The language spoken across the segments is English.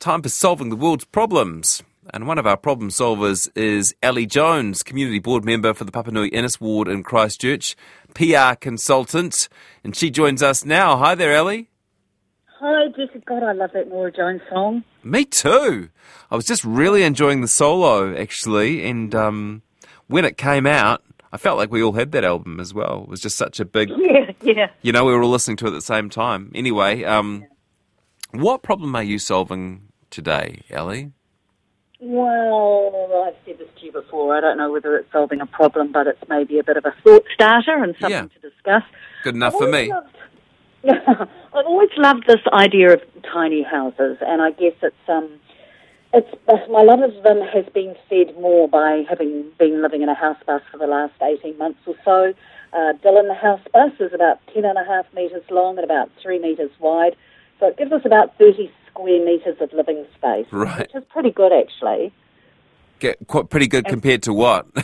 time for solving the world's problems. And one of our problem solvers is Ali Jones, Community Board Member for the Papanui Innes Ward in Christchurch, PR consultant, and she joins us now. Hi there, Ali. Hi, Jessica. God, I love that Norah Jones song. Me too. I was just really enjoying the solo, actually, and um, when it came out, I felt like we all had that album as well. It was just such a big, Yeah, yeah. you know, we were all listening to it at the same time. Anyway, um, what problem are you solving today, Ali? Well, I've said this to you before. I don't know whether it's solving a problem, but it's maybe a bit of a thought starter and something Yeah. to discuss. Good enough for me. loved- I've always loved this idea of tiny houses, and I guess it's um, it's my love of them has been fed more by having been living in a house bus for the last eighteen months or so. Uh, Dylan, the house bus, is about ten and a half metres long and about three metres wide, so it gives us about thirty square metres of living space, Right. which is pretty good actually. Get quite pretty good compared to what?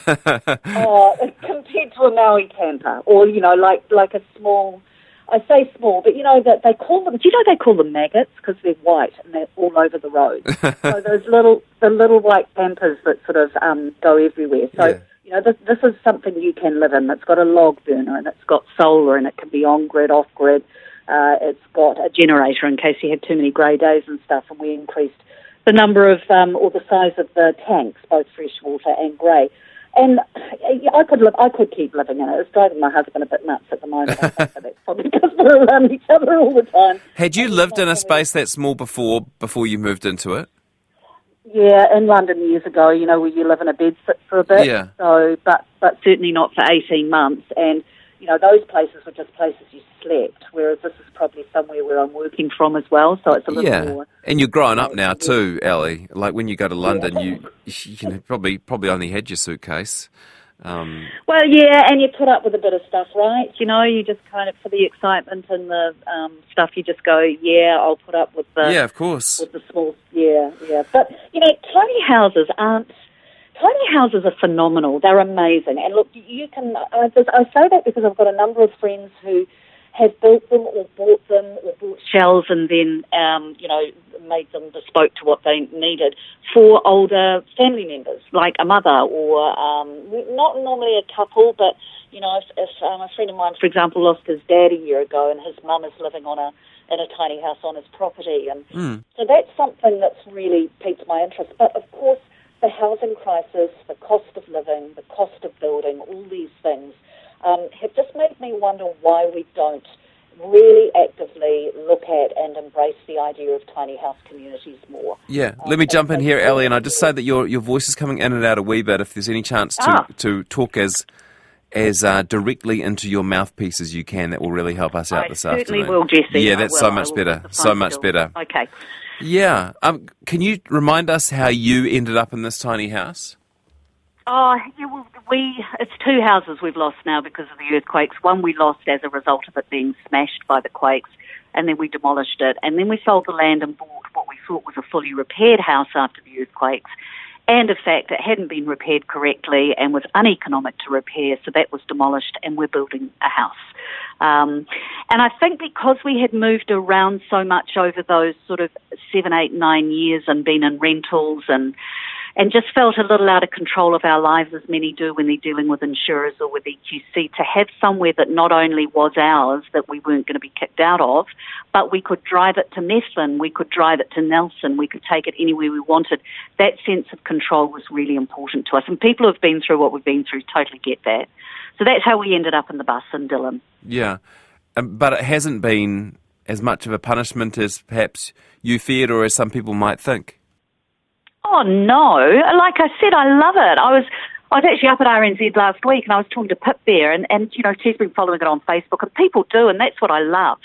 Oh, compared to a Maui camper, or you know, like like a small. I say small, but you know that they call them. Do you know they call them maggots because they're white and they're all over the road. so those little the little white campers that sort of um, go everywhere. So Yeah. you know this this is something you can live in. It's got a log burner and it's got solar and it can be on grid, off grid. Uh, it's got a generator in case you have too many grey days and stuff. And we increased the number of um, or the size of the tanks, both freshwater and grey. And I could live, I could keep living in it. It's driving my husband a bit nuts at the moment. I think, but that's probably because we're around each other all the time. Had you lived in a space that small before before you moved into it? Yeah, in London years ago, you know, where you live in a bed sit for a bit. Yeah. So, but but certainly not for eighteen months. And you know, those places were just places you slept. Whereas this is probably somewhere where I'm working from as well. So it's a little Yeah, more. and you're growing up now too, Ali. Like when you go to London, you you can probably probably only had your suitcase. Um, Well, yeah, and you put up with a bit of stuff, right? You know, you just kind of for the excitement and the um, stuff, you just go, yeah, I'll put up with the yeah, of course. with the small, yeah, yeah. But you know, tiny houses aren't. Tiny houses are phenomenal. They're amazing. And look, you can. I, just, I say that because I've got a number of friends who have built them or bought them or bought shells and then, um, you know, made them bespoke to what they needed for older family members, like a mother or um, not normally a couple, but you know, if, if um, a friend of mine, for example, lost his dad a year ago and his mum is living on a in a tiny house on his property, and Mm. so that's something that's really piqued my interest. But of course, the housing crisis, the cost of living, the cost of building, all these things um, have just made me wonder why we don't really actively look at and embrace the idea of tiny house communities more. Yeah, let me jump in here, Ali, and I just say that your your voice is coming in and out a wee bit. If there's any chance to Ah. to talk as as uh, directly into your mouthpiece as you can, that will really help us out I this certainly afternoon. will, Jesse. Yeah, that's so much better. So much skills. better. Okay. Yeah. Um, can you remind us how you ended up in this tiny house? Oh, yeah, well, we, it's two houses we've lost now because of the earthquakes. One we lost as a result of it being smashed by the quakes, and then we demolished it. And then we sold the land and bought what we thought was a fully repaired house after the earthquakes. And in fact, it hadn't been repaired correctly and was uneconomic to repair, so that was demolished, and we're building a house. Um, and I think because we had moved around so much over those sort of seven, eight, nine years and been in rentals and and just felt a little out of control of our lives, as many do when they're dealing with insurers or with EQC, to have somewhere that not only was ours, that we weren't going to be kicked out of, but we could drive it to Methven, we could drive it to Nelson, we could take it anywhere we wanted. That sense of control was really important to us. And people who have been through what we've been through totally get that. So that's how we ended up in the bus in Dillon. Yeah, um, but it hasn't been as much of a punishment as perhaps you feared, or as some people might think. Oh no! Like I said, I love it. I was I was actually up at RNZ last week, and I was talking to Pip there, and and you know she's been following it on Facebook, and people do, and that's what I love.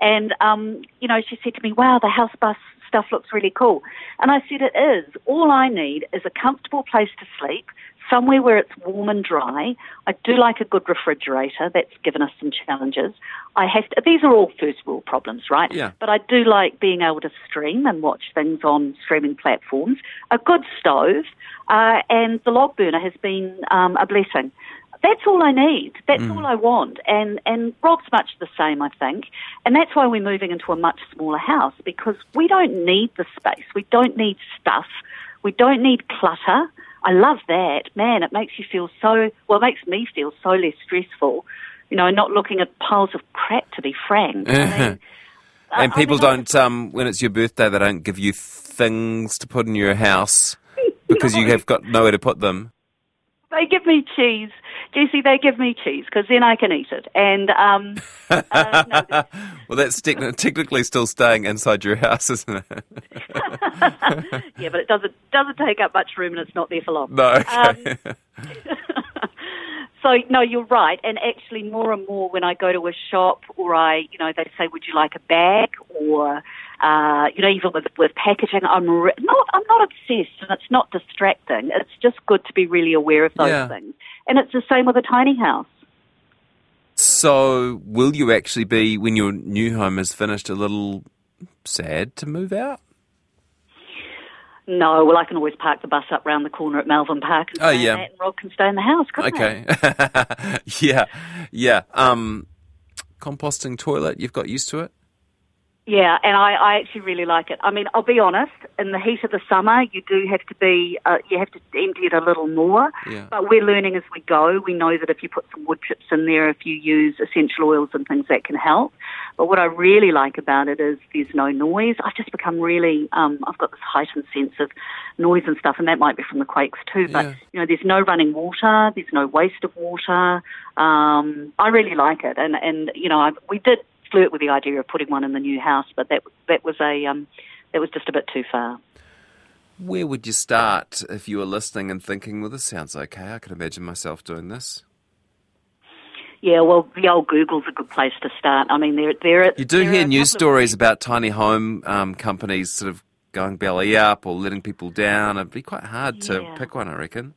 And um, you know, she said to me, "Wow, the house bus stuff looks really cool," and I said, "It is. All I need is a comfortable place to sleep." Somewhere where it's warm and dry. I do like a good refrigerator. That's given us some challenges. I have to, these are all first world problems, right? Yeah. But I do like being able to stream and watch things on streaming platforms. A good stove, uh, and the log burner has been um, a blessing. that's all I need. That's mm. all I want. And and Rob's much the same, I think. And that's why we're moving into a much smaller house because we don't need the space. We don't need stuff. We don't need clutter. I love that. Man, it makes you feel so well, it makes me feel so less stressful. You know, not looking at piles of crap to be frank. I mean, and people I mean, don't um, when it's your birthday they don't give you things to put in your house because no. you have got nowhere to put them. They give me cheese. Jesse, they give me cheese because then I can eat it. And um, uh, no, well, that's te- technically still staying inside your house, isn't it? yeah, but it doesn't doesn't take up much room, and it's not there for long. No. Okay. Um, so no, you're right. And actually, more and more when I go to a shop or I, you know, they say, "Would you like a bag?" or uh, you know, even with with packaging, I'm re- not I'm not obsessed, and it's not distracting. It's just good to be really aware of those yeah. things. And it's the same with a tiny house. So, will you actually be when your new home is finished a little sad to move out? No, well, I can always park the bus up round the corner at Malvern Park. And oh, yeah. And Rob can stay in the house, okay. yeah, yeah. Um, composting toilet, you've got used to it? Yeah, and I, I actually really like it. I mean, I'll be honest. In the heat of the summer, you do have to be, uh, you have to empty it a little more. Yeah. But we're learning as we go. We know that if you put some wood chips in there, if you use essential oils and things, that can help. But what I really like about it is there's no noise. I've just become really, um, I've got this heightened sense of noise and stuff, and that might be from the quakes too. But yeah. you know, there's no running water. There's no waste of water. Um, I really like it, and and you know, I, we did flirt with the idea of putting one in the new house, but that that was a um, that was just a bit too far. Where would you start if you were listening and thinking, "Well, this sounds okay. I could imagine myself doing this." Yeah, well, the old Google's a good place to start. I mean, there, there. You do hear news stories about tiny home um, companies sort of going belly up or letting people down. It'd be quite hard to pick one, I reckon.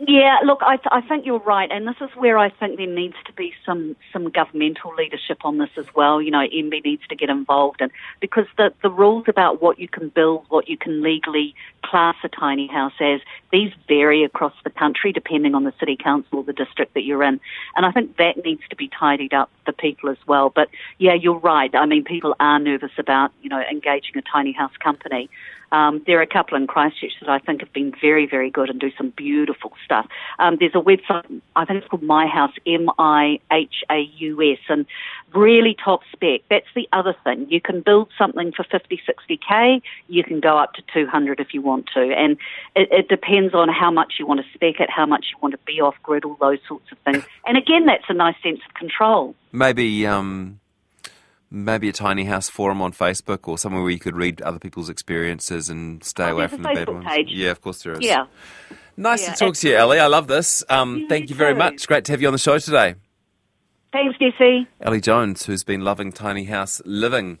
Yeah, look, I, th- I think you're right, and this is where I think there needs to be some some governmental leadership on this as well. You know, MB needs to get involved, and because the the rules about what you can build, what you can legally class a tiny house as, these vary across the country depending on the city council or the district that you're in, and I think that needs to be tidied up for people as well. But yeah, you're right. I mean, people are nervous about you know engaging a tiny house company. Um, there are a couple in Christchurch that I think have been very, very good and do some beautiful stuff. Um, there's a website, I think it's called MiHaus, M-I-H-A-U-S, and really top spec. That's the other thing. You can build something for 50, 60k. You can go up to 200 if you want to. And it, it depends on how much you want to spec it, how much you want to be off grid, all those sorts of things. And again, that's a nice sense of control. Maybe, um, maybe a tiny house forum on Facebook or somewhere where you could read other people's experiences and stay oh, away from the bad ones. Page. Yeah, of course there is. Yeah. Nice yeah, to talk to you, Ali. I love this. Um, thank you very much. Great to have you on the show today. Thanks, Jesse. Ali Jones, who's been loving tiny house living.